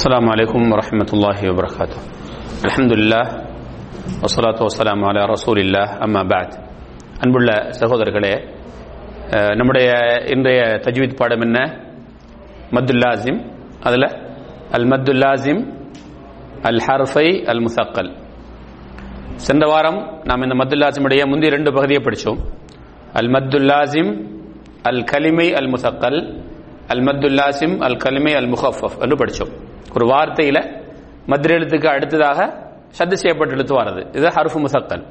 السلام عليكم ورحمة الله وبركاته الحمد لله والصلاة والسلام على رسول الله أما بعد அன்புள்ள சகோதரர்களே அஹ், நம்முடைய இன்றைய தஜ்வீத் பாடம் என்ன மத்துல்லாசிம் அதில் அல் மத்துல்லாசிம் அல் ஹர்ஃபை அல் முசக்கல் சென்ற வாரம் நாம் இந்த மத்துல்லாசிமுடைய முந்தைய ரெண்டு பகுதியை படித்தோம் அல் மத்துல்லாசிம் அல் கலிமை அல் முசக்கல் அல் மத்துல்லாசிம் அல் கலிமை அல் முஹஃபப் என்று படித்தோம் ஒரு வார்த்தையில மத்ர எழுத்துக்கு அடுத்ததாக சத்து செய்யப்பட்ட எழுத்து வர்றது இது ஹருஃபு முசக்கல்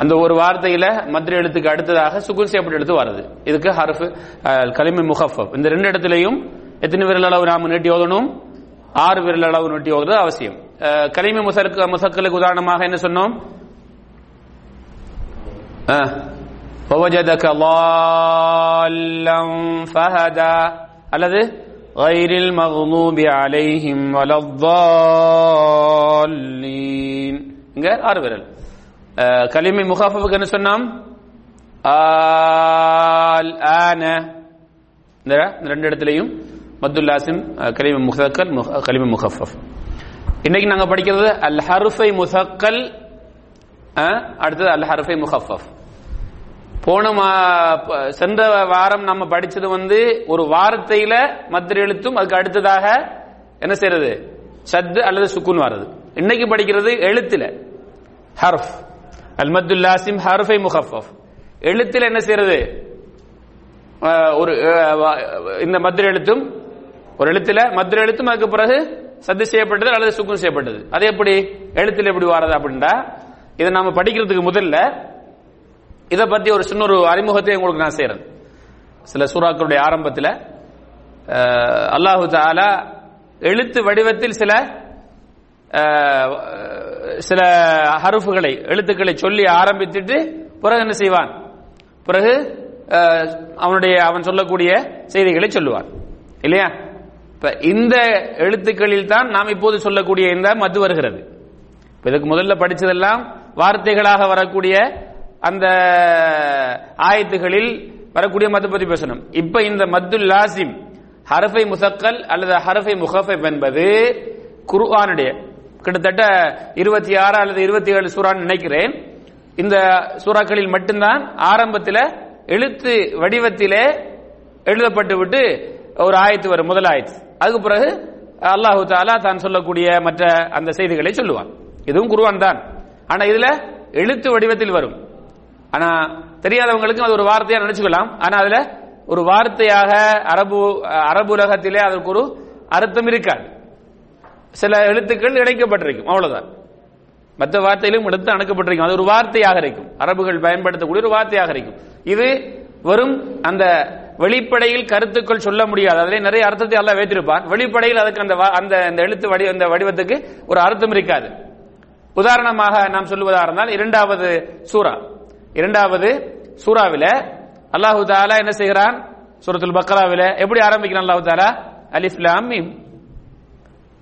அந்த ஒரு வார்த்தையில மத்ர எழுத்துக்கு அடுத்ததாக சுகுன் செய்யப்பட்ட எழுத்து வர்றது இதுக்கு ஹருஃபு அல் கலிமை முஹஃபப் இந்த ரெண்டு இடத்துலையும் எத்தனை விரல் அளவு நாம நீட்டி ஓதணும்? ஆறு விரல் அளவு நீட்டி ஓதுறது அவசியம். கலிமை முசற்கு முசக்கலுக்கு உதாரணமாக என்ன சொன்னோம்? ووجدك ضالا فهدى அல்லது غير المغضوب عليهم ولا الضالين இங்க ஆறு விரல் அஹ், கலிமை முகாஃபுக்கு என்ன சொன்னோம் ஆல் ஆன இந்த இந்த ரெண்டு இடத்துலையும் மத்துல்லாசிம் கலிம முசக்கல் கலிம முஹஃபப் இன்னைக்கு நாங்க படிக்கிறது அல் ஹர்ஃபை முசக்கல் அஹ், அடுத்தது அல் ஹர்ஃபை முஹஃபப் போன மா- ப- சென்ற வாரம் நம்ம படிச்சது வந்து ஒரு வார்த்தையில மத்திர எழுத்தும் அதுக்கு அடுத்ததாக என்ன செய்யறது? சத்து அல்லது சுக்குன் வர்றது. இன்னைக்கு படிக்கிறது எழுத்துல. ஹர்ஃப். அல் மத்துல்லாசிம் ஹர்ஃபை முஹஃப் எழுத்துல என்ன செய்யறது? ஒரு இந்த மத்திர எழுத்தும் ஒரு எழுத்துல மத்திர எழுத்தும் அதுக்கு பிறகு சத்து செய்யப்பட்டது அல்லது சுக்குன் செய்யப்பட்டது. அது எப்படி? எழுத்துல எப்படி வாரது அப்படின்னா இதை நாம படிக்கிறதுக்கு முதல்ல இதை பத்தி ஒரு சின்ன ஒரு அறிமுகத்தை உங்களுக்கு நான் செய்யறேன் சில சூறாக்களுடைய ஆரம்பத்தில் அல்லாஹு தாலா எழுத்து வடிவத்தில் சில சில ஹருஃபுகளை எழுத்துக்களை சொல்லி ஆரம்பித்துட்டு பிறகு என்ன செய்வான்? பிறகு அவனுடைய அவன் சொல்லக்கூடிய செய்திகளை சொல்லுவான். இல்லையா? இப்ப இந்த எழுத்துக்களில் தான் நாம் இப்போது சொல்லக்கூடிய இந்த மது வருகிறது. இதுக்கு முதல்ல படிச்சதெல்லாம் வார்த்தைகளாக வரக்கூடிய அந்த ஆயத்துகளில் வரக்கூடிய மத்து பத்தி பேசணும். இப்ப இந்த மத்துல் லாசிம் ஹரஃபை முசக்கல் அல்லது ஹரஃபை முஹஃபப் என்பது குர்ஆனுடைய கிட்டத்தட்ட இருபத்தி ஆறு அல்லது இருபத்தி ஏழு சூறான்னு நினைக்கிறேன். இந்த சூறாக்களில் மட்டும்தான் ஆரம்பத்தில் எழுத்து வடிவத்திலே எழுதப்பட்டு விட்டு ஒரு ஆயத்து வரும் முதல் ஆயத்து. அதுக்கு பிறகு அல்லாஹு தாலா தான் சொல்லக்கூடிய மற்ற அந்த செய்திகளை சொல்லுவான். இதுவும் குருவான் தான். ஆனா இதுல எழுத்து வடிவத்தில் வரும். ஆனா தெரியாதவங்களுக்கும் அது ஒரு வார்த்தையா நினைச்சுக்கலாம். ஆனா அதுல ஒரு வார்த்தையாக அரபு அரபு உலகத்திலே அதற்கு ஒரு அர்த்தம் இருக்காது. சில எழுத்துக்கள் இணைக்கப்பட்டிருக்கும் அவ்வளவுதான். மற்ற வார்த்தையிலும் எடுத்து அணுக்கப்பட்டிருக்கும். அது ஒரு வார்த்தையாக இருக்கும். அரபுகள் பயன்படுத்தக்கூடிய ஒரு வார்த்தையாக இருக்கும். இது வெறும் அந்த வெளிப்படையில் கருத்துக்கள் சொல்ல முடியாது. அதிலே நிறைய அர்த்தத்தை எல்லாம் வைத்திருப்பான். வெளிப்படையில் அதுக்கு அந்த வா- அந்த அந்த எழுத்து வடி அந்த வடிவத்துக்கு ஒரு அர்த்தம் இருக்காது. உதாரணமாக நாம் சொல்லுவதாக இருந்தால் இரண்டாவது சூறா. இரண்டாவது சூறாவில. அல்லாஹு தாலா என்ன செய்கிறான்? சூரத்துல் பக்ராவில. எப்படி ஆரம்பிக்கிறான் அல்லாஹு தாலா? அலிஃப் லாம்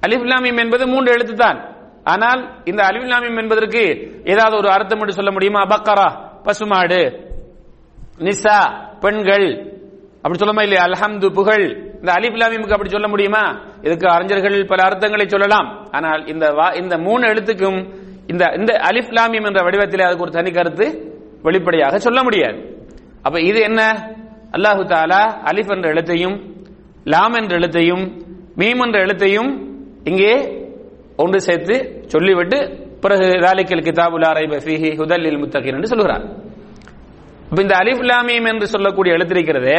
அலிஃப் என்பது மூன்று எழுத்து தான் ஆனால் இந்த அலிஃப் என்பதற்கு ஏதாவது ஒரு அர்த்தம் என்று சொல்ல முடியுமா? பக்கரா பசுமாடு நிசா பெண்கள். அப்படி சொல்லுமா இல்லையா? அல்ஹம்து புகழ். இந்த அலிஃப்லாமியமுக்கு அப்படி சொல்ல முடியுமா? இதுக்கு அறிஞர்கள் பல அர்த்தங்களை சொல்லலாம். ஆனால் இந்த வா- இந்த மூணு எழுத்துக்கும் இந்த இந்த அலிஃப் என்ற வடிவத்தில் அதுக்கு ஒரு தனி கருத்து வெளிப்படையாக சொல்ல முடியாது. அப்ப இது என்ன? அல்லாஹு தாலா அலிஃப் என்ற எழுத்தையும் லாம் என்ற எழுத்தையும் மீம் என்ற எழுத்தையும் இங்கே ஒன்று சேர்த்து சொல்லிவிட்டு பிறகு தாலிக்கல் கிதாபுல் ரைப ஃபீஹி ஹுதல்லில் முத்தகின் என்று சொல்கிறார் இப்போ இந்த அலிஃப் லாம் என்று சொல்லக்கூடிய எழுத்திருக்கிறது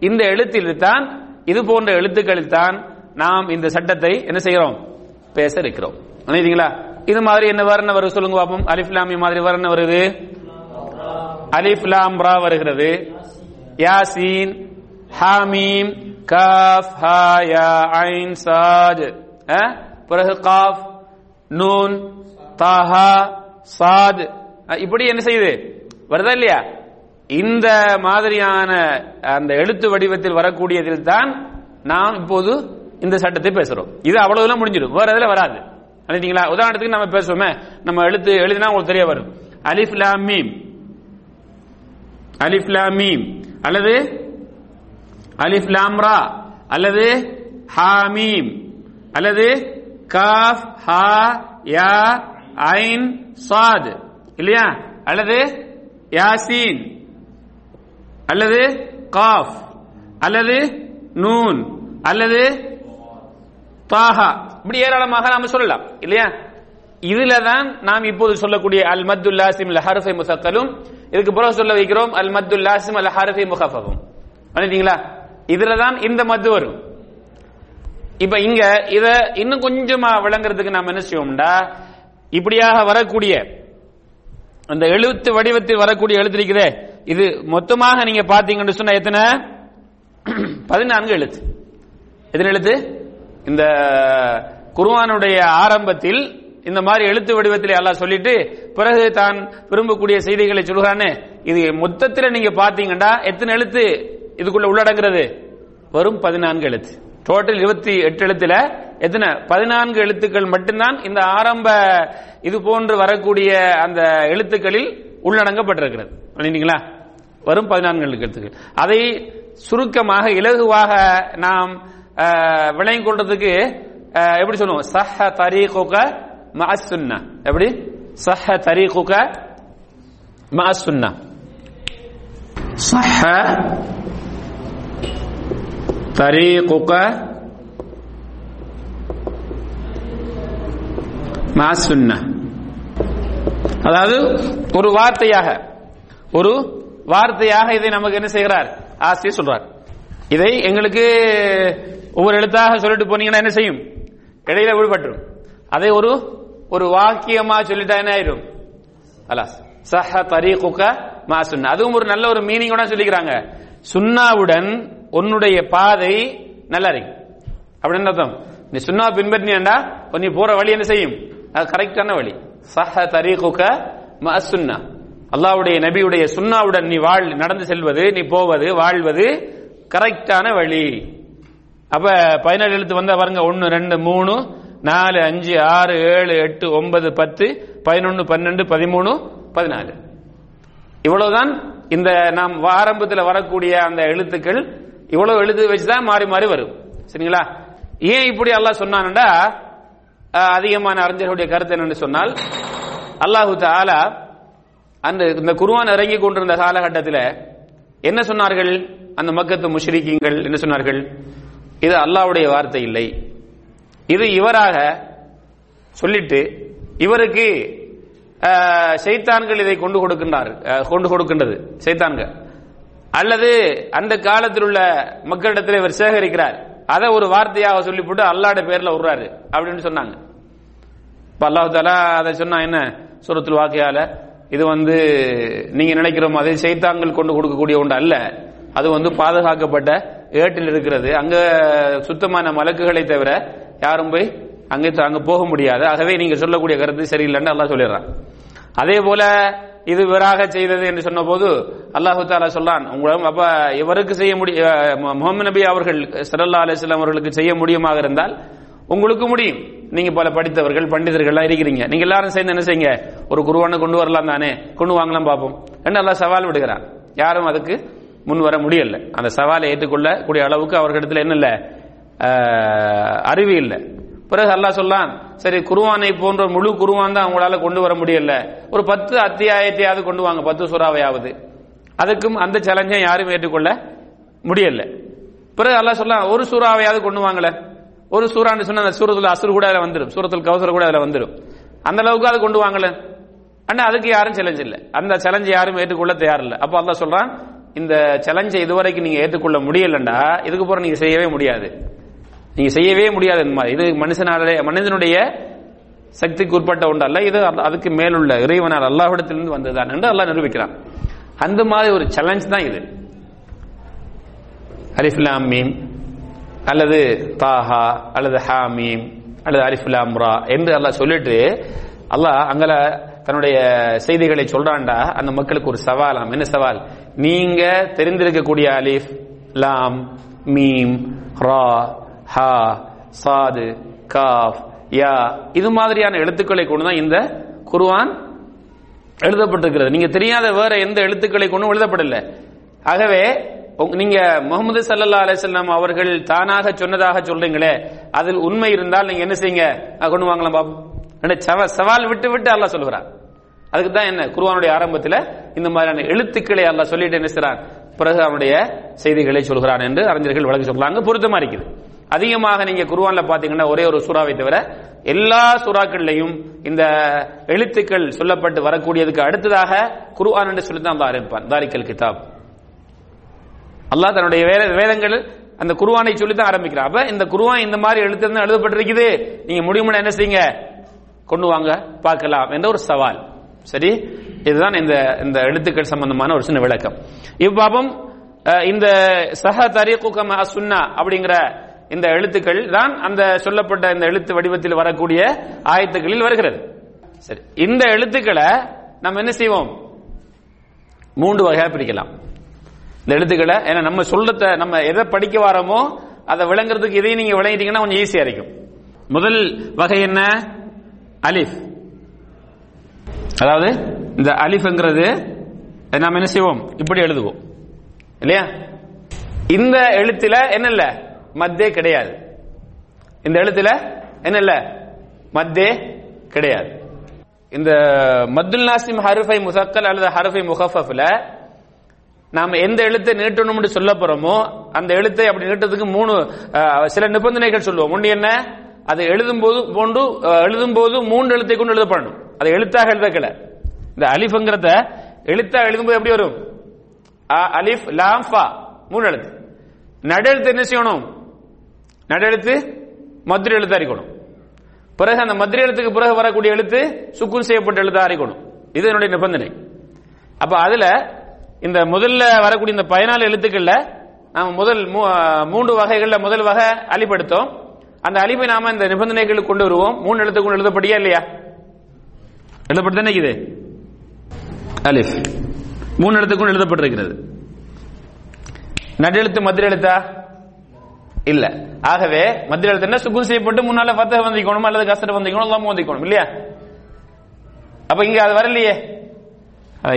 இந்த எழுத்தில் தான் இது போன்ற எழுத்துக்களில் தான் நாம் இந்த சட்டத்தை என்ன செய்கிறோம்? பேச இருக்கிறோம். நினைக்கிறீங்களா இது மாதிரி என்ன வர்ண வருது சொல்லுங்க பார்ப்போம் அலிஃப் லாம் மாதிரி வர்ண வருது? அலிப் லாம் ரா வருகிறது. யாசீன் ஹாமீம் காஃப் ஹா யா ஐன் சாஜ் பிறகு காஃப் நூன் தாஹா சாஜ். இப்படி என்ன செய்யுது? வருதா இல்லையா? இந்த மாதிரியான அந்த எழுத்து வடிவத்தில் வரக்கூடியதில் தான் நாம் இப்போது இந்த சட்டத்தை பேசுறோம். இது அவ்வளவுலாம் முடிஞ்சிடும். வேற இதுல வராது. நினைத்தீங்களா உதாரணத்துக்கு நம்ம பேசுவோமே. நம்ம எழுத்து எழுதினா உங்களுக்கு தெரிய வரும். அலிஃப் லாம் மீம். அலிஃப்லாமீம் அல்லது? அலிஃப்லாம்ரா அல்லது? ஹாமீம் அல்லது? காஃப் ஹா யா ஐன் சாத். இல்லையா? அல்லது? யாசீன். அல்லது? காஃப். அல்லது? நூன். அல்லது? தாஹா. இப்படி ஏராளமாக நாம சொல்லலாம். இல்லையா? இதுல தான் நாம் இப்போது சொல்லக்கூடிய அல் மத்துல் லாசிம் அல் ஹரஃபை முசக்கலும் இதுக்கு பிறகு சொல்ல வைக்கிறோம் அல் மத்துல் லாசிம் அல் ஹரஃபை முகஃபவும் பண்ணிட்டீங்களா இதுல தான் இந்த மத்து வரும். இப்ப இங்க இத இன்னும் கொஞ்சமா விளங்குறதுக்கு நாம் என்ன செய்வோம்டா? இப்படியாக வரக்கூடிய அந்த எழுத்து வடிவத்தில் வரக்கூடிய எழுத்து இருக்குதே இது மொத்தமாக நீங்க பாத்தீங்கன்னு சொன்னா எத்தனை? பதினான்கு எழுத்து. எத்தனை எழுத்து? இந்த குருவானுடைய ஆரம்பத்தில் இந்த மாதிரி எழுத்து வடிவத்தில் எல்லாம் சொல்லிட்டு பிறகு தான் விரும்பக்கூடிய செய்திகளை சொல்கிறானே இது மொத்தத்தில் நீங்க பாத்தீங்கன்னா எத்தனை எழுத்து இதுக்குள்ள உள்ளடங்குறது? வரும் பதினான்கு எழுத்து. டோட்டல் இருபத்தி எட்டு எழுத்துல எத்தனை? பதினான்கு எழுத்துக்கள் மட்டும்தான் இந்த ஆரம்ப இது போன்று வரக்கூடிய அந்த எழுத்துக்களில் உள்ளடங்கப்பட்டிருக்கிறது. இல்லைங்களா வரும் பதினான்கு எழுத்துக்கள். அதை சுருக்கமாக இலகுவாக நாம் அஹ், விளங்கிக் கொள்றதுக்கு எப்படி சொல்லுவோம்? சஹ தரீகுக மஅசுன்னா எப்படி சஹ தரீகுக மஅசுன்னா சஹ தரீகுக மஅசுன்னா அதாவது ஒரு வார்த்தையாக ஒரு வார்த்தையாக இதை நமக்கு என்ன செய்கிறார்? ஆசிரியர் சொல்றார். இதை எங்களுக்கு ஒவ்வொரு எழுத்தாக சொல்லிட்டு போனீங்கன்னா என்ன செய்யும்? இடையில விடுபட்டுரும். அதை ஒரு ஒரு வாக்கியமா சொல்லிட்டா என்ன ஆயிரும் அலாஸ் சஹ தரீகுக மா சுன்னா அதுவும் ஒரு நல்ல ஒரு மீனிங்கோட சொல்லிக்கிறாங்க சுண்ணாவுடன் உன்னுடைய பாதை நல்லா இருக்கு அப்படின்னு அர்த்தம் நீ சுண்ணா பின்பற்றினா நீ போற வழி என்ன செய்யும் அது கரெக்டான வழி சஹ தரீகுக மா சுன்னா அல்லாவுடைய நபியுடைய சுண்ணாவுடன் நீ வாழ் நடந்து செல்வது நீ போவது வாழ்வது கரெக்டான வழி அப்ப பதினேழு எழுத்து வந்தா பாருங்க ஒன்னு ரெண்டு மூணு நாலு அஞ்சு ஆறு ஏழு எட்டு ஒன்பது பத்து பதினொன்று பன்னெண்டு பதிமூணு பதினாலு. இவ்வளவுதான் இந்த நாம் ஆரம்பத்தில் வரக்கூடிய அந்த எழுத்துக்கள். இவ்வளவு எழுத்து வச்சுதான் மாறி மாறி வரும். சரிங்களா? ஏன் இப்படி அல்லாஹ் சொன்னான்டா அதிகமான அறிஞர்களுடைய கருத்து என்னன்னு சொன்னால் அல்லாஹு தாலா அந்த இந்த குருவான் இறங்கி கொண்டிருந்த காலகட்டத்தில் என்ன சொன்னார்கள்? அந்த மக்கத்து முஷ்ரிக்கீங்கள் என்ன சொன்னார்கள்? இது அல்லாஹ்வுடைய வார்த்தை இல்லை. இது இவராக சொல்லிட்டு இவருக்கு சைத்தான்கள் இதை கொண்டு கொடுக்கின்றார் கொண்டு கொடுக்கின்றது சைத்தான்கள். அல்லது அந்த காலத்தில் உள்ள மக்களிடத்தில் இவர் சேகரிக்கிறார். அதை ஒரு வார்த்தையாக சொல்லிவிட்டு அல்லாட பேர்ல விடுறாரு அப்படின்னு சொன்னாங்க. இப்ப அல்லாஹு தாலா அதை சொன்னா என்ன சுரத்தில் வாக்கையால? இது வந்து நீங்க நினைக்கிற மாதிரி செய்தாங்கள் கொண்டு கொடுக்கக்கூடிய ஒன்று அல்ல. அது வந்து பாதுகாக்கப்பட்ட ஏட்டில் இருக்கிறது. அங்க சுத்தமான மலக்குகளை தவிர யாரும் போய் அங்கே அங்க போக முடியாது. ஆகவே நீங்க சொல்லக்கூடிய கருத்து சரியில்லைன்னு அல்லாஹ் சொல்லிடுறான். அதே போல இது இவராக செய்தது என்று சொன்ன போது அல்லாஹு தாலா சொல்லான் உங்களும் அப்ப இவருக்கு செய்ய முடிய முகமது நபி அவர்கள் சரல்லா அலிஸ்லாம் அவர்களுக்கு செய்ய முடியுமாக இருந்தால் உங்களுக்கு முடியும். நீங்க பல படித்தவர்கள் பண்டிதர்கள்லாம் இருக்கிறீங்க. நீங்க எல்லாரும் சேர்ந்து என்ன செய்யுங்க? ஒரு குருவான கொண்டு வரலாம் தானே? கொண்டு வாங்கலாம் பார்ப்போம் என்ன எல்லாம் சவால் விடுகிறான். யாரும் அதுக்கு முன் வர முடியல. அந்த சவாலை ஏற்றுக்கொள்ள கூடிய அளவுக்கு அவர்களிடத்துல என்ன இல்லை? அறிவு இல்லை. பிறகு அல்லாஹ் சொல்லான் சரி குருவானை போன்ற முழு குருவான் தான் அவங்களால கொண்டு வர முடியல. ஒரு பத்து அத்தியாயத்தையாவது கொண்டு வாங்க பத்து சுறாவையாவது. அதுக்கும் அந்த சேலஞ்சை யாரும் ஏற்றுக்கொள்ள முடியல. பிறகு அல்லாஹ் சொல்லலாம் ஒரு சூறாவையாவது கொண்டு வாங்கல ஒரு சூறான்னு சொன்னா அந்த சூரத்தில் அசுர் கூட அதில் வந்துடும் சூரத்தில் கௌசர் கூட அதில் வந்துடும் அந்த அளவுக்கு அது கொண்டு வாங்கல அண்ணா அதுக்கு யாரும் சேலஞ்ச் இல்லை. அந்த சேலஞ்சை யாரும் ஏற்றுக்கொள்ள தயார் அப்போ அப்ப அல்லாஹ் சொல்றான் இந்த சேலஞ்சை இதுவரைக்கும் நீங்க ஏற்றுக்கொள்ள முடியலண்டா இதுக்கு போற நீங்க செய்யவே முடியாது. நீங்க செய்யவே முடியாது மாதிரி. இது மனுஷனாலே மனிதனுடைய சக்திக்கு உட்பட்ட ஒன்று அல்ல இது அதுக்கு மேலுள்ள இறைவனால் அல்லாஹிடத்திலிருந்து வந்ததுதான் என்று அல்லாஹ் நிரூபிக்கிறான். அந்த மாதிரி ஒரு சேலஞ்ச் தான் இது. அலிஃப்லாம் மீம். அல்லது தாஹா அல்லது ஹாமீம் அல்லது அலிஃப்லாம் ரா என்று அல்லாஹ் சொல்லிட்டு அல்லாஹ் அங்கல தன்னுடைய செய்திகளை சொல்றான்டா அந்த மக்களுக்கு ஒரு சவாலாம். என்ன சவால்? நீங்க தெரிந்திருக்கக்கூடிய அலிஃப் லாம் மீம் ரா ஹா சாது காஃப் யா. இது மாதிரியான எழுத்துக்களை கொண்டு தான் இந்த குருவான் எழுதப்பட்டிருக்கிறது. நீங்க தெரியாத வேற எந்த எழுத்துக்களை கொண்டும் எழுதப்படல. ஆகவே நீங்க முகமது சல்லா அலிஸ்லாம் அவர்கள் தானாக சொன்னதாக சொல்றீங்களே அதில் உண்மை இருந்தால் நீங்க என்ன செய்யுங்க? கொண்டு வாங்கலாம் பாப்போம் என்ன சவால் விட்டு விட்டு அல்லாஹ் சொல்லுறான் அதுக்கு தான் என்ன குருவானுடைய ஆரம்பத்தில் இந்த மாதிரியான எழுத்துக்களை அல்லாஹ் சொல்லிட்டு என்ன செய்றான்? பிறகு அவனுடைய செய்திகளை சொல்கிறான் என்று அறிஞர்கள் வழக்கு சொல்றாங்க பொருத்தமா இருக்குது. அதிகமாக நீங்க குருவான்ல பாத்தீங்கன்னா ஒரே ஒரு சூறாவை தவிர எல்லா சூறாக்கள்லையும் இந்த எழுத்துக்கள் சொல்லப்பட்டு வரக்கூடியதுக்கு அடுத்ததாக குருவான் என்று சொல்லி தான் ஆரம்பிப்பான் தாரிக்கல் கிதாப். அல்லாஹ் தன்னுடைய வேத வேதங்கள் அந்த குருவானை சொல்லி தான் ஆரம்பிக்கிறான். அப்ப இந்த குருவான் இந்த மாதிரி எழுத்து தான் எழுதப்பட்டிருக்குது. நீங்க முடியும்னா என்ன செய்யுங்க? கொண்டு வாங்க பார்க்கலாம் என்ற ஒரு சவால். சரி? இதுதான் இந்த இந்த எழுத்துக்கள் சம்பந்தமான ஒரு சின்ன விளக்கம். இவ்வாபம் இந்த சஹ தரீகுகம சுன்னா அப்படிங்கிற இந்த எழுத்துக்கள் தான் அந்த சொல்லப்பட்ட இந்த எழுத்து வடிவத்தில் வரக்கூடிய ஆயத்துக்களில் வருகிறது. சரி இந்த எழுத்துக்களை நம்ம என்ன செய்வோம்? மூன்று வகையா பிரிக்கலாம். இந்த எழுத்துக்களை ஏன்னா நம்ம சொல்லத்தை நம்ம எதை படிக்க வரோமோ அதை விளங்குறதுக்கு இதையும் நீங்க விளங்கிட்டீங்கன்னா கொஞ்சம் ஈஸியா இருக்கும். முதல் வகை என்ன? அலிஃப். அதாவது இந்த அலிஃப்ங்கிறது நாம் என்ன செய்வோம்? இப்படி எழுதுவோம். இல்லையா? இந்த எழுத்துல என்ன இல்லை? மத்தே கிடையாது. இந்த எழுத்துல என்ன இல்ல மத்தே கிடையாது. இந்த மத்துல் நாசிம் ஹருஃபை முசக்கல் அல்லது ஹருஃபை முகஃபஃப்ல நாம் எந்த எழுத்தை நீட்டணும்னு சொல்ல போறோமோ அந்த எழுத்தை அப்படி நீட்டத்துக்கு மூணு சில நிபந்தனைகள் சொல்லுவோம். ஒன்று என்ன? அதை எழுதும் போது போன்று எழுதும் போது மூன்று எழுத்தை கொண்டு எழுதப்படணும். அதை எழுத்தாக எழுதக்கல. இந்த அலிஃப்ங்கிறத எழுத்தா எழுதும்போது எப்படி வரும்? அலிஃப் லாம் ஃபா மூணு எழுத்து. நடு எழுத்து என்ன செய்யணும்? நடெழுத்து மதுரை எழுத்தா இருக்கணும் பிறகு அந்த மதுரை எழுத்துக்கு பிறகு வரக்கூடிய எழுத்து சுக்குன் செய்யப்பட்ட எழுத்தா இருக்கணும் இது என்னுடைய நிபந்தனை. அப்ப அதுல இந்த முதல்ல வரக்கூடிய இந்த பதினாலு எழுத்துக்கள்ல நாம முதல் மூ- மூன்று வகைகள்ல முதல் வகை அழிப்படுத்தோம். அந்த அழிவை நாம இந்த நிபந்தனைகளுக்கு கொண்டு வருவோம். மூணு எழுத்துக்கு எழுதப்படியா இல்லையா? எழுதப்பட்டு இது? அலிஃப். மூணு எழுத்துக்கும் எழுதப்பட்டிருக்கிறது. நடெழுத்து மதுரை எழுத்தா? இல்ல. ஆகவே மத்திய எழுத்து என்ன சுக்குன் செய்யப்பட்டு முன்னால ஃபத்தஹ் வந்திக்கணும் அல்லது கசர வந்திக்கணும் எல்லாம் வந்திக்கணும் இல்லையா? அப்ப இங்க அது வரலையே.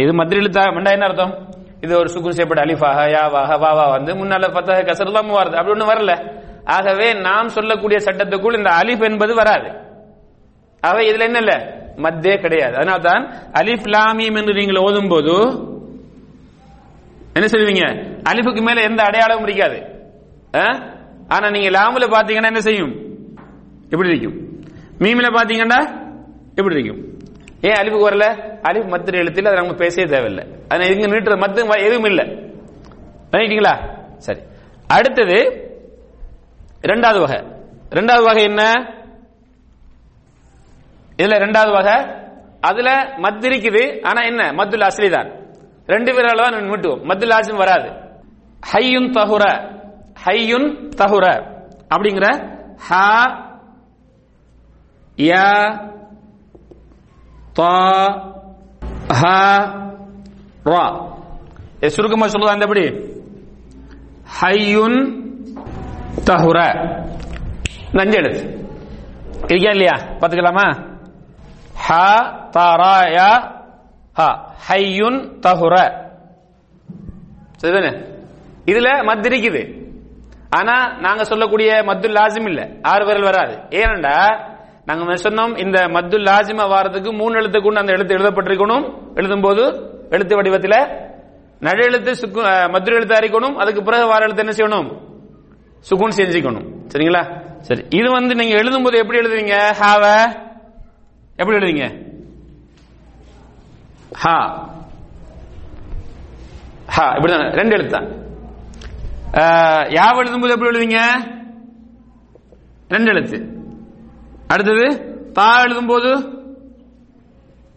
இது மத்திய எழுத்தா மண்டா என்ன அர்த்தம்? இது ஒரு சுக்குன் செய்யப்பட்ட அலிஃபாக யாவாக வாவா வந்து முன்னால ஃபத்தஹ் கசர் எல்லாம் வருது அப்படி ஒண்ணு வரல. ஆகவே நாம் சொல்லக்கூடிய சட்டத்துக்குள் இந்த அலிஃப் என்பது வராது. ஆகவே இதுல என்ன இல்ல? மத்தே கிடையாது. அதனால தான் அலிஃப் லாமீம் என்று நீங்கள் ஓதும் போது என்ன சொல்லுவீங்க? அலிஃபுக்கு மேல எந்த அடையாளமும் இருக்காது. ஆ? ஆனா நீங்க லாமுல பாத்தீங்கன்னா என்ன செய்யும்? இப்படி இருக்கும் மீமில பாத்தீங்கன்னா இப்படி இருக்கும் ஏன் அலிஃபுக்கு வரல? அலிஃப் மத்திர எழுத்தில் அதை நம்ம பேசவே தேவையில்லை. அதை இங்க நீட்டுற மத்து எதுவும் இல்லை. பண்ணிட்டீங்களா? சரி. அடுத்தது இரண்டாவது வகை. இரண்டாவது வகை என்ன? இதுல ரெண்டாவது வகை. அதுல மத்து இருக்குது ஆனா என்ன? மத்துல் அஸ்லி தான் ரெண்டு பேரால தான் மீட்டுவோம் மத்துல் ஆசிம் வராது. ஹையும் தஹுர ஹையுன் தஹுர. அப்படிங்கிற ஹ ய த ஹ ரா. சுருக்கமா சொல்லுதா அந்த எப்படி ஹையுன் தஹுர. நஞ்சு எழுத்து. இருக்கா இல்லையா? பாத்துக்கலாமா ஹ தாராய ஹ. ஹையுன் தஹுர. சரிதானே? இதுல மத் இருக்குது ஆனா நாங்க சொல்லக்கூடிய மத்துல் லாசிம் இல்ல. ஆறு விரல் வராது. ஏனண்டா நாங்க சொன்னோம் இந்த மத்துல் லாசிம வாரத்துக்கு மூணு எழுத்து கொண்டு அந்த எழுத்து எழுதப்பட்டிருக்கணும். எழுதும் போது எழுத்து வடிவத்தில் நடு எழுத்து சுக்கு மதுரை எழுத்து அறிக்கணும் அதுக்கு பிறகு வார எழுத்து என்ன செய்யணும்? சுகுன் செஞ்சுக்கணும். சரிங்களா? சரி இது வந்து நீங்க எழுதும் போது எப்படி எழுதுவீங்க? ஹாவ. எப்படி எழுதுவீங்க? ஹா. ஹா இப்படிதான். ரெண்டு எழுத்தா யாவ எழுதும்போது எப்படி எழுதுவீங்க? ரெண்டு எழுத்து. அடுத்தது தா எழுதும்போது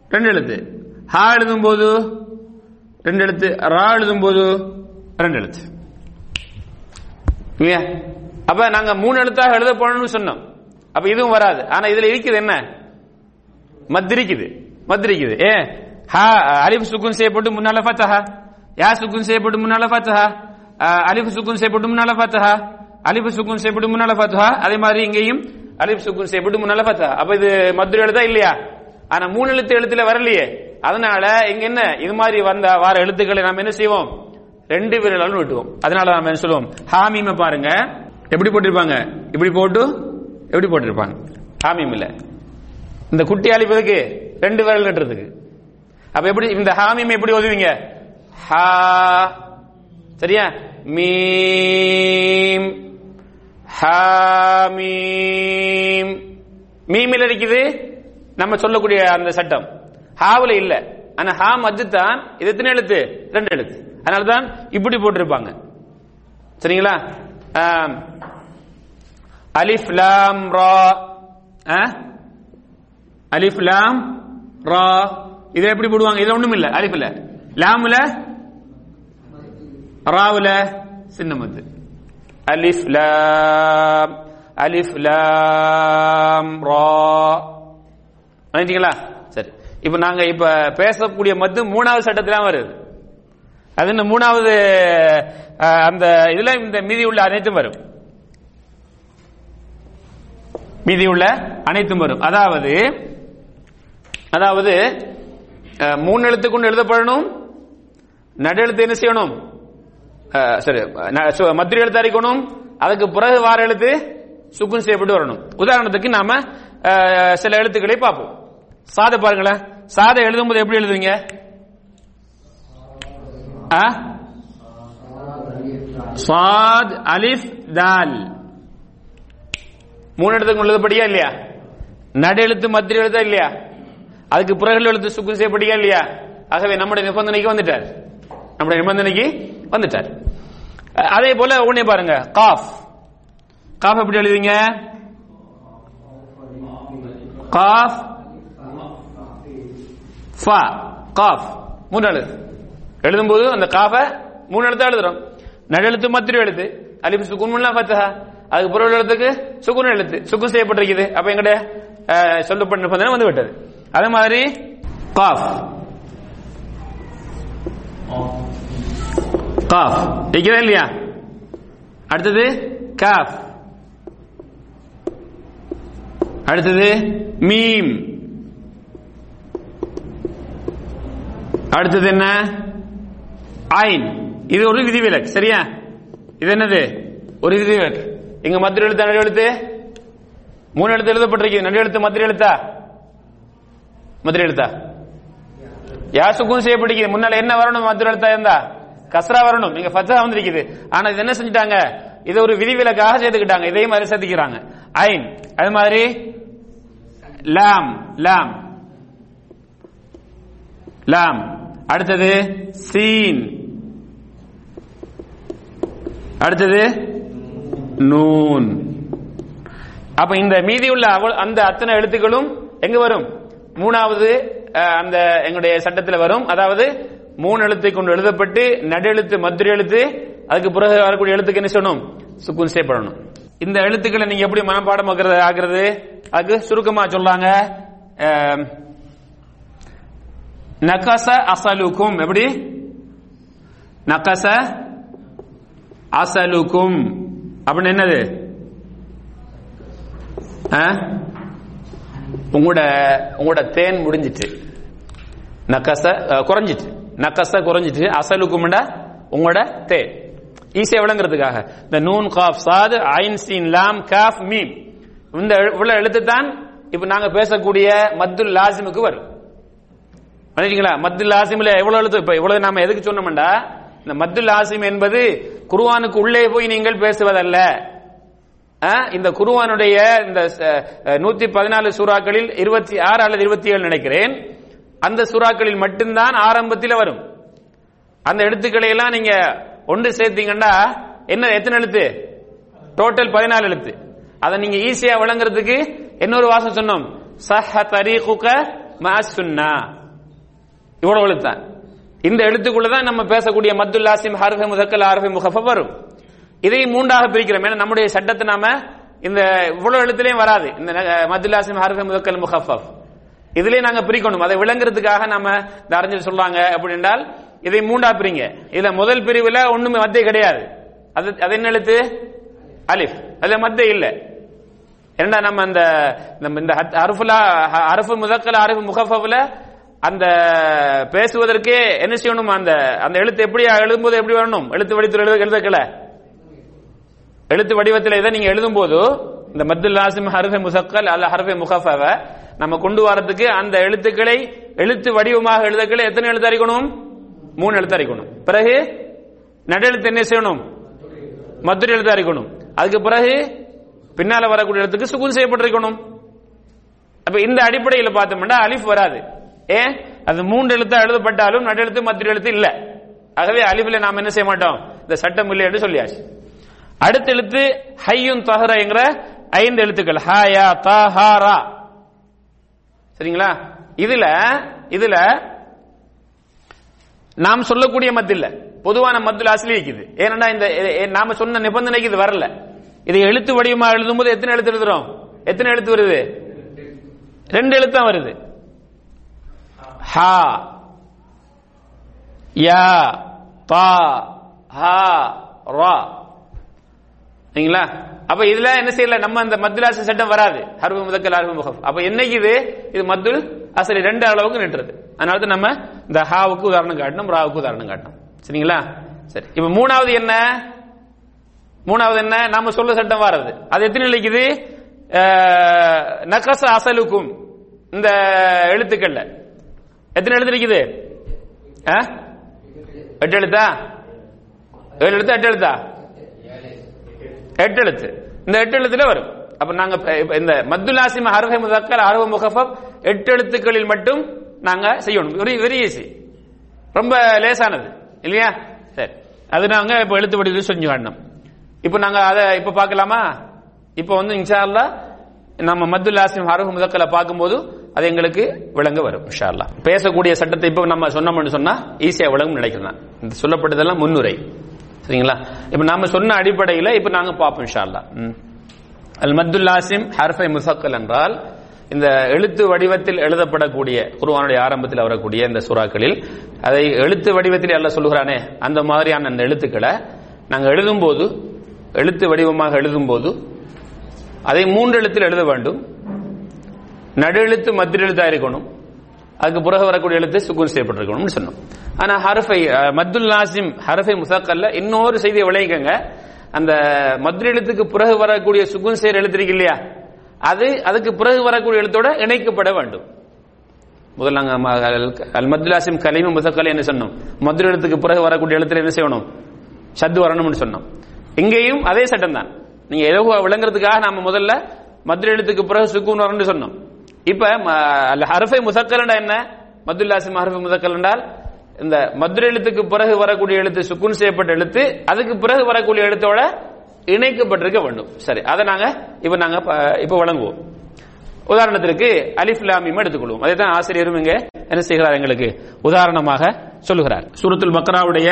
ரெண்டு எழுத்து. ஹா எழுதும்போது ரெண்டு எழுத்து. ரா எழுதும்போது ரெண்டு எழுத்து. இல்லையா? அப்ப நாங்க மூணு எழுத்தாக எழுத போனோம்னு சொன்னோம். அப்ப இதுவும் வராது. ஆனா இதுல இருக்குது என்ன? மத்திரிக்குது மத்திரிக்குது ஏ? ஹா அலிப் சுக்குன் செய்யப்பட்டு முன்னால ஃபத்தஹா. யா சுக்குன் செய்யப்பட்டு முன்னால ஃபத்தஹா? அலிஃப் சுகுன் செய்யப்பட்டு முன்னால ஃபத்ஹா. அலிஃப் சுகுன் செய்யப்பட்டு முன்னால ஃபத்ஹா. அதே மாதிரி இங்கேயும் அலிஃப் சுகுன் செய்யப்பட்டு முன்னால ஃபத்ஹா. அப்ப இது மதுரை எழுதா இல்லையா? ஆனா மூணு எழுத்து எழுத்துல வரலையே. அதனால இங்க என்ன? இது மாதிரி வந்த வார எழுத்துக்களை நாம் என்ன செய்வோம்? ரெண்டு விரலாலும் வெட்டுவோம். அதனால நாம என்ன சொல்லுவோம்? ஹாமீம பாருங்க. எப்படி போட்டிருப்பாங்க? இப்படி போட்டு எப்படி போட்டிருப்பாங்க? ஹாமீம் இல்ல. இந்த குட்டி அழிப்பதுக்கு ரெண்டு விரல் கட்டுறதுக்கு அப்ப எப்படி இந்த ஹாமீம் எப்படி ஓதுவீங்க? ஹா சரியா? மீம். ஹாமீம். மீமில் இருக்குது நம்ம சொல்லக்கூடிய அந்த சட்டம். ஹாவில் இல்ல. ஆனா ஹா மத்து தான் இது எத்தனை எழுத்து? ரெண்டு எழுத்து. அதனால தான் இப்படி போட்டிருப்பாங்க. சரிங்களா? அலிஃப் லாம் ரா. ஆ? அலிஃப் லாம் ரா. இதை எப்படி போடுவாங்க? இதுல ஒண்ணும் இல்ல. அலிஃப்ல லாம்ல ராவுல சின்ன மத்து. அலிஃப் லாம் அலிஃப் லாம் ரா. சரி. இப்ப நாங்க இப்ப பேசக்கூடிய மத்து மூணாவது சட்டத்துல வருது. அது இந்த மூணாவது அந்த இதுல இந்த மீதி உள்ள அனைத்தும் வரும். மீதி உள்ள அனைத்தும் வரும். அதாவது அதாவது மூணு எழுத்து கொண்டு எழுதப்படணும் நடு எழுத்து என்ன செய்யணும்? சரி. ந- எழுத்து அறிக்கணும். அதுக்கு பிறகு வார எழுத்து சுக்குன் செய்யப்பட்டு வரணும். உதாரணத்துக்கு நாம சில எழுத்துக்களை பார்ப்போம். சாத பாருங்களேன். சாத எழுதும்போது எப்படி எழுதுவீங்க? ஆ? சாத் அலிஃப் தால். மூணு எழுத்துக்கு எழுதப்படியா இல்லையா? நடு எழுத்து மத்திய எழுத்தா இல்லையா? அதுக்கு பிறகு எழுத்து சுக்குன் செய்யப்படியா இல்லையா? ஆகவே நம்முடைய நிபந்தனைக்கு வந்துட்டார். நம்முடைய நிபந்தனைக்கு வந்துட்டார். அதே போல உடனே பாருங்க காஃப். காஃப் எப்படி எழுதுவீங்க? காஃப். ஃபா. காஃப். மூணு எழுத்து எழுதும்போது அந்த காஃப மூணு எழுத்தா எழுதுறோம். நடுஎழுத்து மத்திரி எழுத்து. அலிஃப் சுக்குன் முன்னா ஃபத்தஹா. அதுக்கு புற எழுத்துக்கு சுக்குன் எழுத்து. சுக்குன் செய்யப்பட்டிருக்குது. அப்ப எங்கட சொல்லப்பட்ட வந்து விட்டது. அதே மாதிரி காஃப். காஃப் இருக்கிறதா இல்லையா அடுத்தது காஃப் அடுத்தது மீம் அடுத்தது என்ன ஐன் இது ஒரு விதிவிலக்கு சரியா இது என்னது ஒரு விதிவிலக்கு இங்க மத்திய எழுத்து நடு எழுத்து மூணு எழுத்து எழுதப்பட்டிருக்கு நடு எழுத்து மத்திய எழுத்தா மத்திய எழுத்தா யாசுக்கும் செய்யப்பட்டிருக்குது முன்னால என்ன வரணும் மத்திய எழுத்தா இருந்தா கஸ்ரா வரணும். நீங்க ஃபத்தா வந்திருக்குது. ஆனா இது என்ன செஞ்சுட்டாங்க? இது ஒரு விதிவிலக்காக சேர்த்துக்கிட்டாங்க. இதே மாதிரி சேர்த்துக்கிறாங்க. ஐன். அது மாதிரி? லாம். லாம். லாம். அடுத்தது சீன். அடுத்தது நூன். அப்ப இந்த மீதி உள்ள அந்த அத்தனை எழுத்துக்களும் எங்க வரும்? மூணாவது அந்த எங்களுடைய சட்டத்தில் வரும். அதாவது மூணு எழுத்தை கொண்டு எழுதப்பட்டு நடு எழுத்து மதுரை எழுத்து அதுக்கு பிறகு வரக்கூடிய எழுத்துக்கு என்ன சொன்னோம் சுக்குன் செய்யப்படணும் இந்த எழுத்துக்களை நீங்க எப்படி மனப்பாடம் ஆகிறது ஆகிறது அதுக்கு சுருக்கமா சொல்றாங்க நகச அசலுக்கும் எப்படி? நகச அசலுக்கும். அப்படின்னு என்னது? ஆ? உங்களோட உங்களோட தேன் முடிஞ்சிட்டு. நக்கச குறைஞ்சிட்டு. நக்கச குறைஞ்சிட்டு அசலுக்கும்டா உங்களோட தே. ஈஸியா விளங்குறதுக்காக. இந்த நூன் காஃப் சாது ஐன் சீன் லாம் காஃப் மீம். இந்த எழு- எழுத்து தான் இப்ப நாங்க பேசக்கூடிய மத்துல் லாசிமுக்கு வரும். பண்ணிட்டீங்களா மத்துல் லாசிம்ல எவ்வளவு எழுத்து? இப்ப இவ்வளவு நாம எதுக்கு சொன்னோம்டா? இந்த மத்துல் லாசிம் என்பது குருவானுக்கு உள்ளே போய் நீங்கள் பேசுவதல்ல. ஆ, இந்த குருவானுடைய இந்த நூத்தி பதினாலு சூறாக்களில் இருபத்தி ஆறு அல்லது இருபத்தி ஏழு நினைக்கிறேன். அந்த சுறாக்களில் மட்டும்தான் ஆரம்பத்தில் வரும். அந்த எழுத்துக்களை எல்லாம் நீங்க ஒன்று சேர்த்தீங்கன்னா என்ன எத்தனை எழுத்து? டோட்டல் பதினாலு எழுத்து. அதை நீங்க ஈஸியா விளங்குறதுக்கு இன்னொரு வாசம் சொன்னோம். சஹ தரீகுக மா சுன்னா இவ்வளவு எழுத்தான் இந்த எழுத்துக்குள்ள தான் நம்ம பேசக்கூடிய மத்துல் லாசிம் முதக்கல் ஆர்ஃபை முகஃப வரும். இதை மூன்றாக பிரிக்கிறோம். ஏன்னா நம்முடைய சட்டத்தை நாம இந்த இவ்வளவு எழுத்துலயும் வராது. இந்த ந- மத்துல் லாசிம் ஹர்ஃபே முதக்கல் முகஃபப் இதுலயே நாங்க பிரிக்கணும். அதை விளங்குறதுக்காக நம்ம இந்த அறிஞர் சொல்றாங்க அப்படி என்றால் இதை மூண்டா பிரிங்க. இதுல முதல் பிரிவுல ஒண்ணுமே மத்திய கிடையாது. அது அது என்ன எழுத்து? அலிஃப். அதுல மத்திய இல்ல. ஏன்னா நம்ம அந்த நம்ம இந்த ஹத்- அருஃபுலா ஹ- அருஃபு முதக்கல அருஃபு முகஃபுல அந்த பேசுவதற்கே என்ன செய்யணும்? அந்த அந்த எழுத்து எப்படி எழுதும்போது எப்படி வரணும்? எழுத்து வடிவத்தில் எழுத எழுதக்கல? எழுத்து வடிவத்தில் இதை நீங்க எழுதும் போது இந்த மத்துல் லாசிம் ஹர்ஃபே முசக்கல் அல்ல ஹர்ஃபே முகஃபவ. நம்ம கொண்டு வரதுக்கு அந்த எழுத்துக்களை எழுத்து வடிவமாக எழுதக்களை எத்தனை எழுத்து அறிக்கணும் மூணு எழுத்து அறிக்கணும் பிறகு நடெழுத்து என்ன செய்யணும்? மதுரை எழுத்து அறிக்கணும் அதுக்கு பிறகு பின்னால வரக்கூடிய எழுத்துக்கு சுகுன் செய்யப்பட்டிருக்கணும். அப்ப இந்த அடிப்படையில் பார்த்தோம்னா அலிஃப் வராது. ஏன் அது மூன்று எழுத்தா எழுதப்பட்டாலும் நடெழுத்து மத்திய எழுத்து இல்ல. ஆகவே அலிஃப்ல நாம் என்ன செய்ய மாட்டோம்? இந்த சட்டம் இல்லை என்று சொல்லியாச்சு. அடுத்த எழுத்து ஹையுன் தஹரங்கிற ஐந்து எழுத்துக்கள். ஹாயா தஹாரா சரிங்களா? இதுல இதுல நாம் சொல்லக்கூடிய மத்து பொதுவான மத்துல அசலி இருக்குது. ஏன்னா இந்த நாம சொன்ன நிபந்தனைக்கு இது வரல. இது எழுத்து வடிவமா எழுதும் போது எத்தனை எழுத்து எழுதுறோம்? எத்தனை எழுத்து வருது? ரெண்டு எழுத்து தான் வருது. ஹா யா பா ஹா ரா. சரிங்களா? அப்ப இதுல என்ன செய்யல? நம்ம அந்த மத்துல் அசல் சட்டம் வராது. ஹர்பு முதக்கல் ஹர்பு முகப் அப்ப என்னைக்கு இது? இது மத்துல் அசல் ரெண்டு அளவுக்கு நின்றது. அதனால தான் நம்ம இந்த ஹாவுக்கு உதாரணம் காட்டணும் ராவுக்கு உதாரணம் காட்டணும். சரிங்களா? சரி. இப்ப மூணாவது என்ன? மூணாவது என்ன? நாம சொல்ல சட்டம் வராது. அது எத்தனை நிலைக்குது நகச அசலுக்கும். இந்த எழுத்துக்கள்ல. எத்தனை எழுத்து இருக்குது ஆ? எட்டு எழுத்தா? ஏழு எழுத்தா? எட்டு எழுத்தா? எட்டு எழுத்து இந்த எட்டு எழுத்துல வரும். அப்ப நாங்க இந்த மத்துலாசிம அருகை முதக்கல் அருக முகஃபப் எட்டு எழுத்துக்களில் மட்டும் நாங்க செய்யணும். வெரி வெரி ஈஸி ரொம்ப லேசானது. இல்லையா? சரி. அது நாங்க இப்ப எழுத்து வடிவில் செஞ்சு காட்டணும். இப்ப நாங்க அதை இப்ப பார்க்கலாமா? இப்ப வந்து இன்ஷா நம்ம மத்துல் ஆசிம் ஹருஹ் முதக்கலை பார்க்கும்போது அது எங்களுக்கு விளங்க வரும் இன்ஷா பேசக்கூடிய சட்டத்தை இப்ப நம்ம சொன்னோம்னு சொன்னா ஈஸியா விளங்கும் நினைக்கிறேன் இந்த சொல்லப்பட்டதெல்லாம் முன்னுரை. சரிங்களா? இப்ப நாம சொன்ன அடிப்படையில இப்ப நாங்க பார்ப்போம் இன்ஷா ம். அல் மத்துல் ஆசிம் ஹர்ஃபை முசக்கல் என்றால் இந்த எழுத்து வடிவத்தில் எழுதப்படக்கூடிய குருவானுடைய ஆரம்பத்தில் வரக்கூடிய இந்த சுறாக்களில் அதை எழுத்து வடிவத்தில் அல்ல சொல்லுகிறானே அந்த மாதிரியான அந்த எழுத்துக்களை நாங்க எழுதும்போது எழுத்து வடிவமாக எழுதும்போது அதை மூன்று எழுத்தில் எழுத வேண்டும். நடு எழுத்து மத்திய எழுத்தாக இருக்கணும். அதுக்கு பிறகு வரக்கூடிய எழுத்து சுக்குன் செய்யப்பட்டிருக்கணும்னு சொன்னோம். ஆனா ஹரஃபை மத்துல் நாசிம் ஹரஃபை முசாக்கல்ல இன்னொரு செய்தியை விளைவிக்கங்க அந்த மதுரை எழுத்துக்கு பிறகு வரக்கூடிய சுக்குன் செய்யற எழுத்திருக்கு இல்லையா? அது அதுக்கு பிறகு வரக்கூடிய எழுத்தோட இணைக்கப்பட வேண்டும். முதல்ல நாங்க அல்- மத்துலாசிம் கலீம் முசக்கல் என்ன சொன்னோம்? மதுரை எழுத்துக்கு பிறகு வரக்கூடிய எழுத்துல என்ன செய்யணும்? சத்து வரணும்னு சொன்னோம். இங்கேயும் அதே சட்டம் தான். நீங்க ஏதோ விளங்குறதுக்காக நாம முதல்ல மதுரை எழுத்துக்கு பிறகு சுக்கூன் வரணும்னு சொன்னோம். இப்ப அல் ஹர்ஃபை முசக்கல் என்ன? மதுல்லாசிம் ஹர்ஃபை முசக்கல் என்றால் இந்த மதுரை எழுத்துக்கு பிறகு வரக்கூடிய எழுத்து சுக்குன் செய்யப்பட்ட எழுத்து அதுக்கு பிறகு வரக்கூடிய எழுத்தோட இணைக்கப்பட்டிருக்க வேண்டும். சரி அதை நாங்க இப்ப நாங்க இப்ப வழங்குவோம். உதாரணத்திற்கு அலிஃப் லாம் எடுத்துக்கொள்வோம். அதை தான் ஆசிரியரும் இங்க என்ன செய்கிறார் எங்களுக்கு? உதாரணமாக சொல்லுகிறார். சூரத்துல் பக்ராவுடைய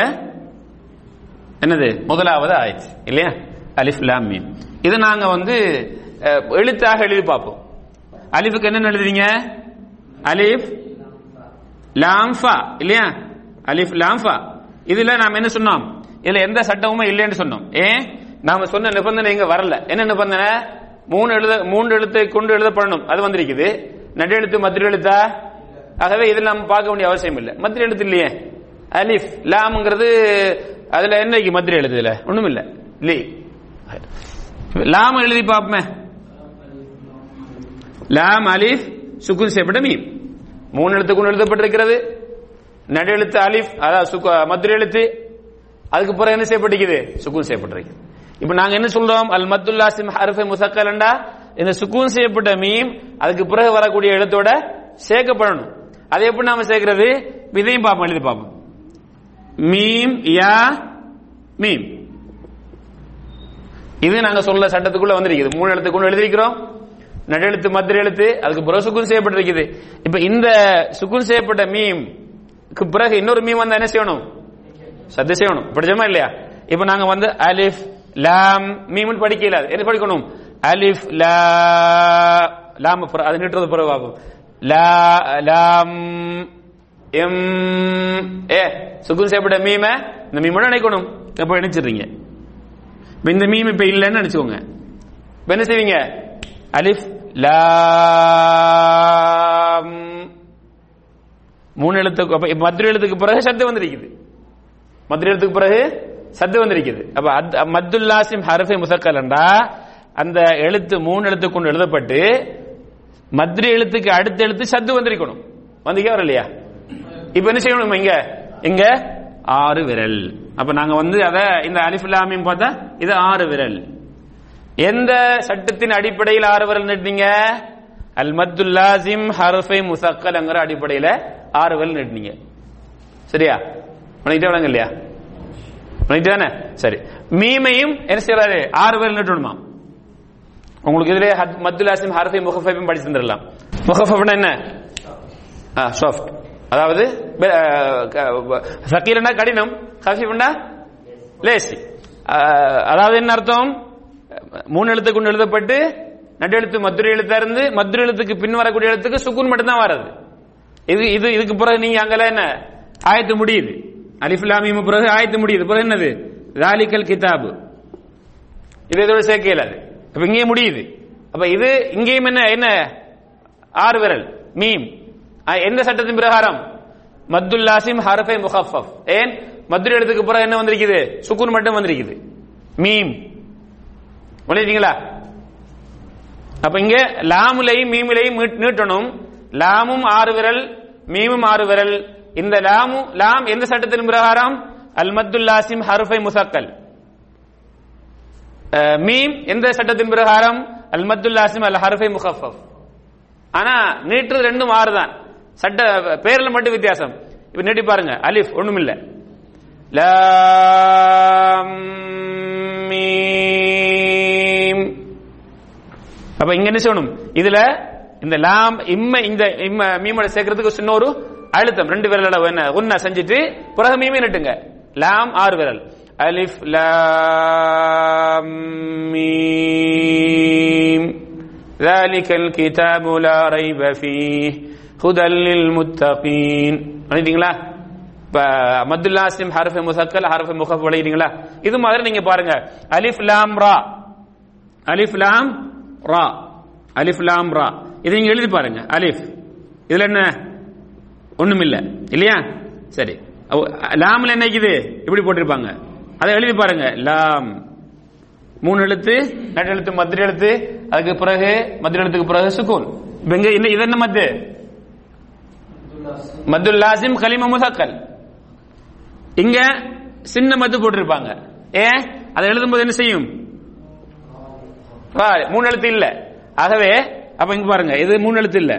என்னது? முதலாவது ஆயிடுச்சு இல்லையா? அலிஃப் லாம் இது நாங்க வந்து எழுத்தாக எழுதி பார்ப்போம். அலிஃபுக்கு என்னென்ன எழுதுறீங்க? அலிஃப் லாம்ஃபா இல்லையா? அலிஃப் லாம்ஃபா இதுல நாம என்ன சொன்னோம்? இதுல எந்த சட்டமுமே இல்லைன்னு சொன்னோம். ஏன் நாம சொன்ன நிபந்தனை இங்க வரல. என்ன நிபந்தனை? மூணு எழுத மூன்று எழுத்தை கொண்டு எழுதப்படணும். அது வந்திருக்குது. நடு எழுத்து மத்திர எழுத்தா? ஆகவே இதில் நம்ம பார்க்க வேண்டிய அவசியம் இல்லை. மத்திர எழுத்து இல்லையே. அலிஃப் லாம்ங்கிறது அதுல என்ன மத்திர எழுதுல ஒண்ணும் இல்ல. லீ. லாம் எழுதி பார்ப்போமே. லாம் அலிஃப் சுக்குன் செய்யப்பட்ட மீம். மூணு எழுத்து கொண்டு எழுதப்பட்டிருக்கிறது. நடு எழுத்து அலிஃப் அதாவது மதுரை எழுத்து. அதுக்கு பிறகு என்ன செய்யப்பட்டிருக்குது? சுக்கூன் செய்யப்பட்டிருக்கு. இப்ப நாங்க என்ன சொல்றோம்? அல் மத்துல்லாசிம் ஹர்ஃபை முசக்கலண்டா? இந்த சுக்கூன் செய்யப்பட்ட மீம் அதுக்கு பிறகு வரக்கூடிய எழுத்தோட சேர்க்கப்படணும். அதை எப்படி நாம சேர்க்கிறது? இதையும் பார்ப்போம் எழுதி பார்ப்போம். மீம் யா மீம். இது நாங்க சொல்ல சட்டத்துக்குள்ள வந்திருக்குது. மூணு எழுத்து கொண்டு எழுதிருக்கிறோம் நடெழுத்து மத்திர எழுத்து அதுக்கு பிறகு சுக்குன் செய்யப்பட்டிருக்குது. இப்ப இந்த சுக்குன் செய்யப்பட்ட மீம் பிறகு இன்னொரு மீம் வந்தா என்ன செய்யணும்? சத்து செய்யணும். படிச்சோமா இல்லையா? இப்ப நாங்க வந்து அலிஃப் லாம் மீம் படிக்கல. என்ன படிக்கணும்? அலிஃப் லா லாம் அது நிட்டுறது பிறகு ஆகும் லா லாம் எம் ஏ. சுக்குன் செய்யப்பட்ட மீம இந்த மீமோட நினைக்கணும். எப்ப நினைச்சிடுறீங்க. இப்ப இந்த மீம் இப்ப இல்லைன்னு நினைச்சுக்கோங்க. இப்ப என்ன செய்வீங்க? அலிஃப் லாம் மூணு எழுத்துக்கு மதுரை எழுத்துக்கு பிறகு சத்து வந்திருக்குது. மதுரை எழுத்துக்கு பிறகு சத்து வந்திருக்குது. அப்ப மத்துல்லாசிம் ஹரஃபை முசக்கலண்டா அந்த எழுத்து மூணு எழுத்து கொண்டு எழுதப்பட்டு மதுரை எழுத்துக்கு அடுத்த எழுத்து சத்து வந்திருக்கணும். வந்திருக்கா வரலையா? இப்ப என்ன செய்யணும் இங்க? இங்க ஆறு விரல். அப்ப நாங்க வந்து அத இந்த அலிஃபுல்லாமியும் பார்த்தா இது ஆறு விரல். எந்த சட்டத்தின் அடிப்படையில் ஆறு விரல் நீட்டினீங்க? அல் மத்துல் ஹர்ஃபை முசக்கல்ங்கிற அடிப்படையில ஆறு விரல் நட்டினீங்க. சரியா? உனக்கிட்ட விளங்க இல்லையா? உனக்கிட்ட தானே? சரி. மீமையும் என்ன செய்யறாரு? ஆறு விரல் நட்டுணுமா? உங்களுக்கு இதுல மத்துல்லாசிம் ஹர்ஃபை முகஃபையும் படிச்சு தந்துடலாம் முகஃபப்னா என்ன? சாஃப்ட் அதாவது சக்கீரனா கடினம் ஹஃபீஃப்னா லேசி. அதாவது என்ன அர்த்தம்? மூணு எழுத்து கொண்டு எழுதப்பட்டு நடுஎழுத்து மதுரை எழுத்தா இருந்து மதுரை எழுத்துக்கு பின் வரக்கூடிய எழுத்துக்கு சுக்குன் மட்டும்தான் வராது இது இது இதுக்கு பிறகு நீங்க அங்கல என்ன? ஆயத்து முடியுது. அலிஃபுல்லாமியும் பிறகு ஆயத்து முடியுது. பிறகு என்னது? ராலிக்கல் கிதாபு இது இதோட சேர்க்க இயலாது அப்ப இங்கேயும் முடியுது. அப்ப இது இங்கேயும் என்ன என்ன? ஆறு விரல். மீம். எந்த சட்டத்தின் பிரகாரம்? மத்துல்லாசிம் ஹரஃபை முஹஃபஃப். ஏன்? மதுரை எழுத்துக்கு பிறகு என்ன வந்திருக்குது? சுக்குன் மட்டும் வந்திருக்குது. மீம். பண்ணிட்டீங்களா அப்ப இங்க லாமுலையும் மீமுலையும் நீட்டணும். லாமும் ஆறு விரல் மீமும் ஆறு விரல். இந்த லாமு லாம் எந்த சட்டத்தின் பிரகாரம்? அல் ஹருஃபை லாசிம் முசக்கல் மீம் எந்த சட்டத்தின் பிரகாரம்? அல் மத்துல் அல் ஹருஃபை முகஃபஃப். ஆனா நீட்டுறது ரெண்டும் ஆறுதான். சட்ட பேர்ல மட்டும் வித்தியாசம். இப்ப நீட்டி பாருங்க. அலிஃப் ஒண்ணுமில்ல. லாம் மீ அப்ப இங்க என்ன செய்யணும் இதுல இந்த லாம் இம்ம இந்த இம்ம மீமோட சேர்க்கறதுக்கு சின்ன ஒரு அழுத்தம் ரெண்டு விரலோட என்ன ஒன்னா செஞ்சுட்டு பிறகு மீமே நட்டுங்க லாம் ஆறு விரல் அலிஃப் லாம் மீம் ذلك الكتاب لا ريب فيه هدى للمتقين பண்ணிட்டீங்களா இப்ப மத்துல்லாசிம் ஹர்ஃப் முசக்கல் ஹர்ஃப் முகஃப் வளையிட்டீங்களா இது மாதிரி நீங்க பாருங்க அலிஃப் லாம் ரா அலிஃப் லாம் ரா. அலிஃப் லாம் ரா. இதை நீங்க எழுதி பாருங்க. அலிஃப். இதுல என்ன? ஒண்ணுமில்ல. இல்லையா? சரி. அவ- லாம்ல என்ன இருக்குது? இப்படி போட்டிருப்பாங்க. அதை எழுதி பாருங்க. லாம். மூணு எழுத்து நடு எழுத்து மதுரை எழுத்து அதுக்கு பிறகு மதுரை எழுத்துக்கு பிறகு சுக்கூன் இப்ப இங்க இந்த- இது என்ன மத்து? மத்துல் லாசிம் கலிம முசாக்கல். இங்க சின்ன மத்து போட்டிருப்பாங்க. ஏ அதை எழுதும்போது என்ன செய்யும்? மூணு எழுத்து இல்ல. ஆகவே அப்ப இங்க பாருங்க இது மூணு எழுத்து இல்ல.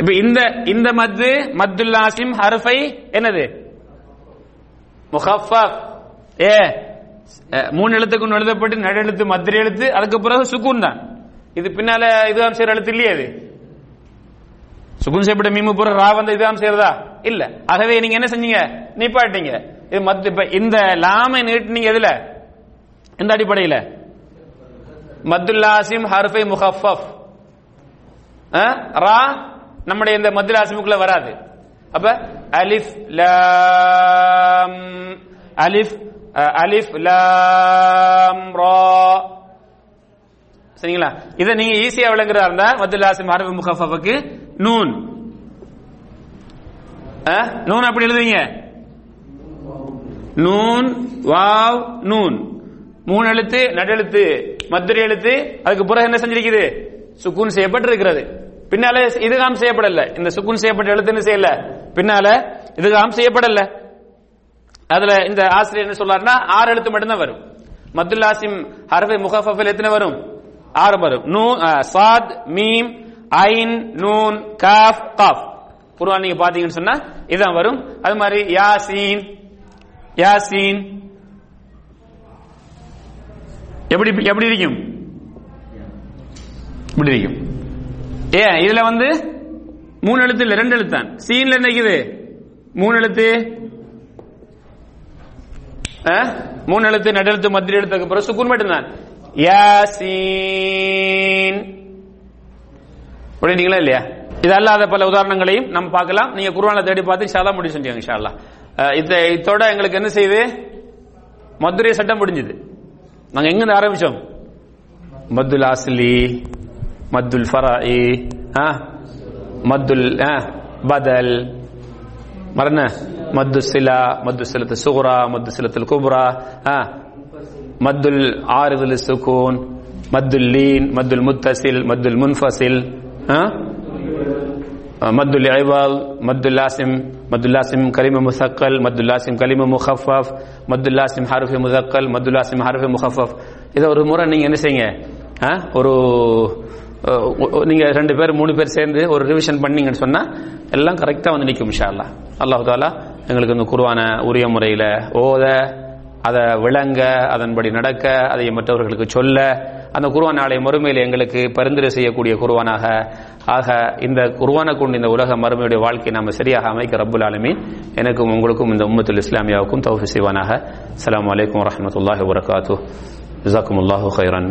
இப்ப இந்த இந்த மத்து மத்துல்லாசிம் ஹர்ஃபை என்னது? முகஃபஃப். ஏ மூணு எழுத்துக்கு எழுதப்பட்டு நடு எழுத்து மத்திரை எழுத்து அதுக்கு பிறகு சுக்குன் தான். இது பின்னால இதுதான் செய்யற எழுத்து இல்லையே அது சுகுன் செய்யப்பட்ட மீமு புற ரா வந்த இதுதான் செய்யறதா இல்ல. ஆகவே நீங்க என்ன செஞ்சீங்க? நிப்பாட்டீங்க இது மத்து இப்ப இந்த லாமை நீட்டினீங்க எதுல? எந்த அடிப்படையில்? மத்துல்லாசிம் ஹர்ஃபை முஹஃபஃப் ரா நம்முடைய இந்த மத்துல்லாசிமுக்குள்ள வராது. அப்ப அலிஃப் லாம் அலிஃப் அலிஃப் லாம் ரா. சரிங்களா? இதை நீங்க ஈஸியா விளங்குறதா இருந்தா மத்துல்லாசிம் ஹர்ஃபை முஹஃபஃபுக்கு நூன். நூன் அப்படி எழுதுவீங்க? நூன் வாவ் நூன். மூணு எழுத்து நடெழுத்து மதுரை எழுத்து அதுக்கு பிறகு என்ன செஞ்சிருக்குது? சுக்கூன் செய்யப்பட்டிருக்கிறது. பின்னால இதுகாம் செய்யப்படல. இந்த சுக்கூன் செய்யப்பட்ட எழுத்துன்னு செய்யல? பின்னால இதுகாம் செய்யப்படல. அதுல இந்த ஆசிரியர் என்ன சொல்றாருன்னா ஆறு எழுத்து மட்டும்தான் வரும். மத்துல்லாசிம் ஹரஃபை முகஃபஃபில் எத்தனை வரும்? ஆறு வரும். நூ சாத் மீம் ஐன் நூன் காஃப் காஃப். குர்ஆன் நீங்க பாத்தீங்கன்னு சொன்னா இதான் வரும். அது மாதிரி யாசீன் யாசீன் எப்படி எப்படி இருக்கும்? இப்படி இருக்கும். ஏன்? இதுல வந்து மூணு எழுத்து இல்ல ரெண்டு எழுத்து தான். சீன்ல என்ன இருக்குது? மூணு எழுத்து. மூணு எழுத்து நடுஎழுத்து மத்திய எழுத்துக்கு அப்புறம் சுக்குன் மட்டும்தான். யாசீன். புரியுங்களா இல்லையா? இது அல்லாத பல உதாரணங்களையும் நம்ம பார்க்கலாம். நீங்க குருவான தேடி பார்த்து இன்ஷால்லா முடிச்சுட்டீங்க செஞ்சீங்க இதோட எங்களுக்கு என்ன செய்யுது? மதுரை சட்டம் முடிஞ்சது. நாங்க எங்க இருந்து ஆரம்பிச்சோம் மத்துல் அஸ்லி மத்துல் ஃபராஇ ஆ மத்துல் ஆ, பதல் மரண மத்து சிலா மத்து சிலத்து சுகுரா மத்து சிலத்தில் குப்ரா ஆ, மத்துல் ஆறுதல் சுகூன் மத்துல் லீன் மத்துல் முத்தசில் மத்துல் முன்ஃபசில் ஆ? مد العوض مد اللاسم مد اللاسم كلمة مثقل مد اللاسم كلمة مخفف مد اللاسم حرف مثقل مد اللاسم حرف مخفف இதை ஒரு முறை நீங்க என்ன செய்யுங்க ஆ? ஒரு அஹ், ஒ- நீங்க ரெண்டு பேர் மூணு பேர் சேர்ந்து ஒரு ரிவிஷன் பண்ணீங்கன்னு சொன்னா எல்லாம் கரெக்டா வந்து நிற்கும் இன்ஷா அல்லாஹ் அல்லாஹ் தாலா எங்களுக்கு இந்த குருவான உரிய முறையில ஓத அதை விளங்க அதன்படி நடக்க அதை மற்றவர்களுக்கு சொல்ல அந்த குருவான் நாளை மறுமையில் எங்களுக்கு பரிந்துரை செய்யக்கூடிய குருவானாக ஆக இந்த குருவானை கொண்டு இந்த உலக மறுமையுடைய வாழ்க்கையை நாம சரியாக அமைக்க ரப்புல் ஆலமி எனக்கும் உங்களுக்கும் இந்த உம்மத்துல் இஸ்லாமியாவுக்கும் தௌஃபி செய்வானாக. அஸ்ஸலாமு அலைக்கும் வரஹ்மத்துல்லாஹி வபரகாத்துஹு. ஜஸாக்குமுல்லாஹு ஹைரன்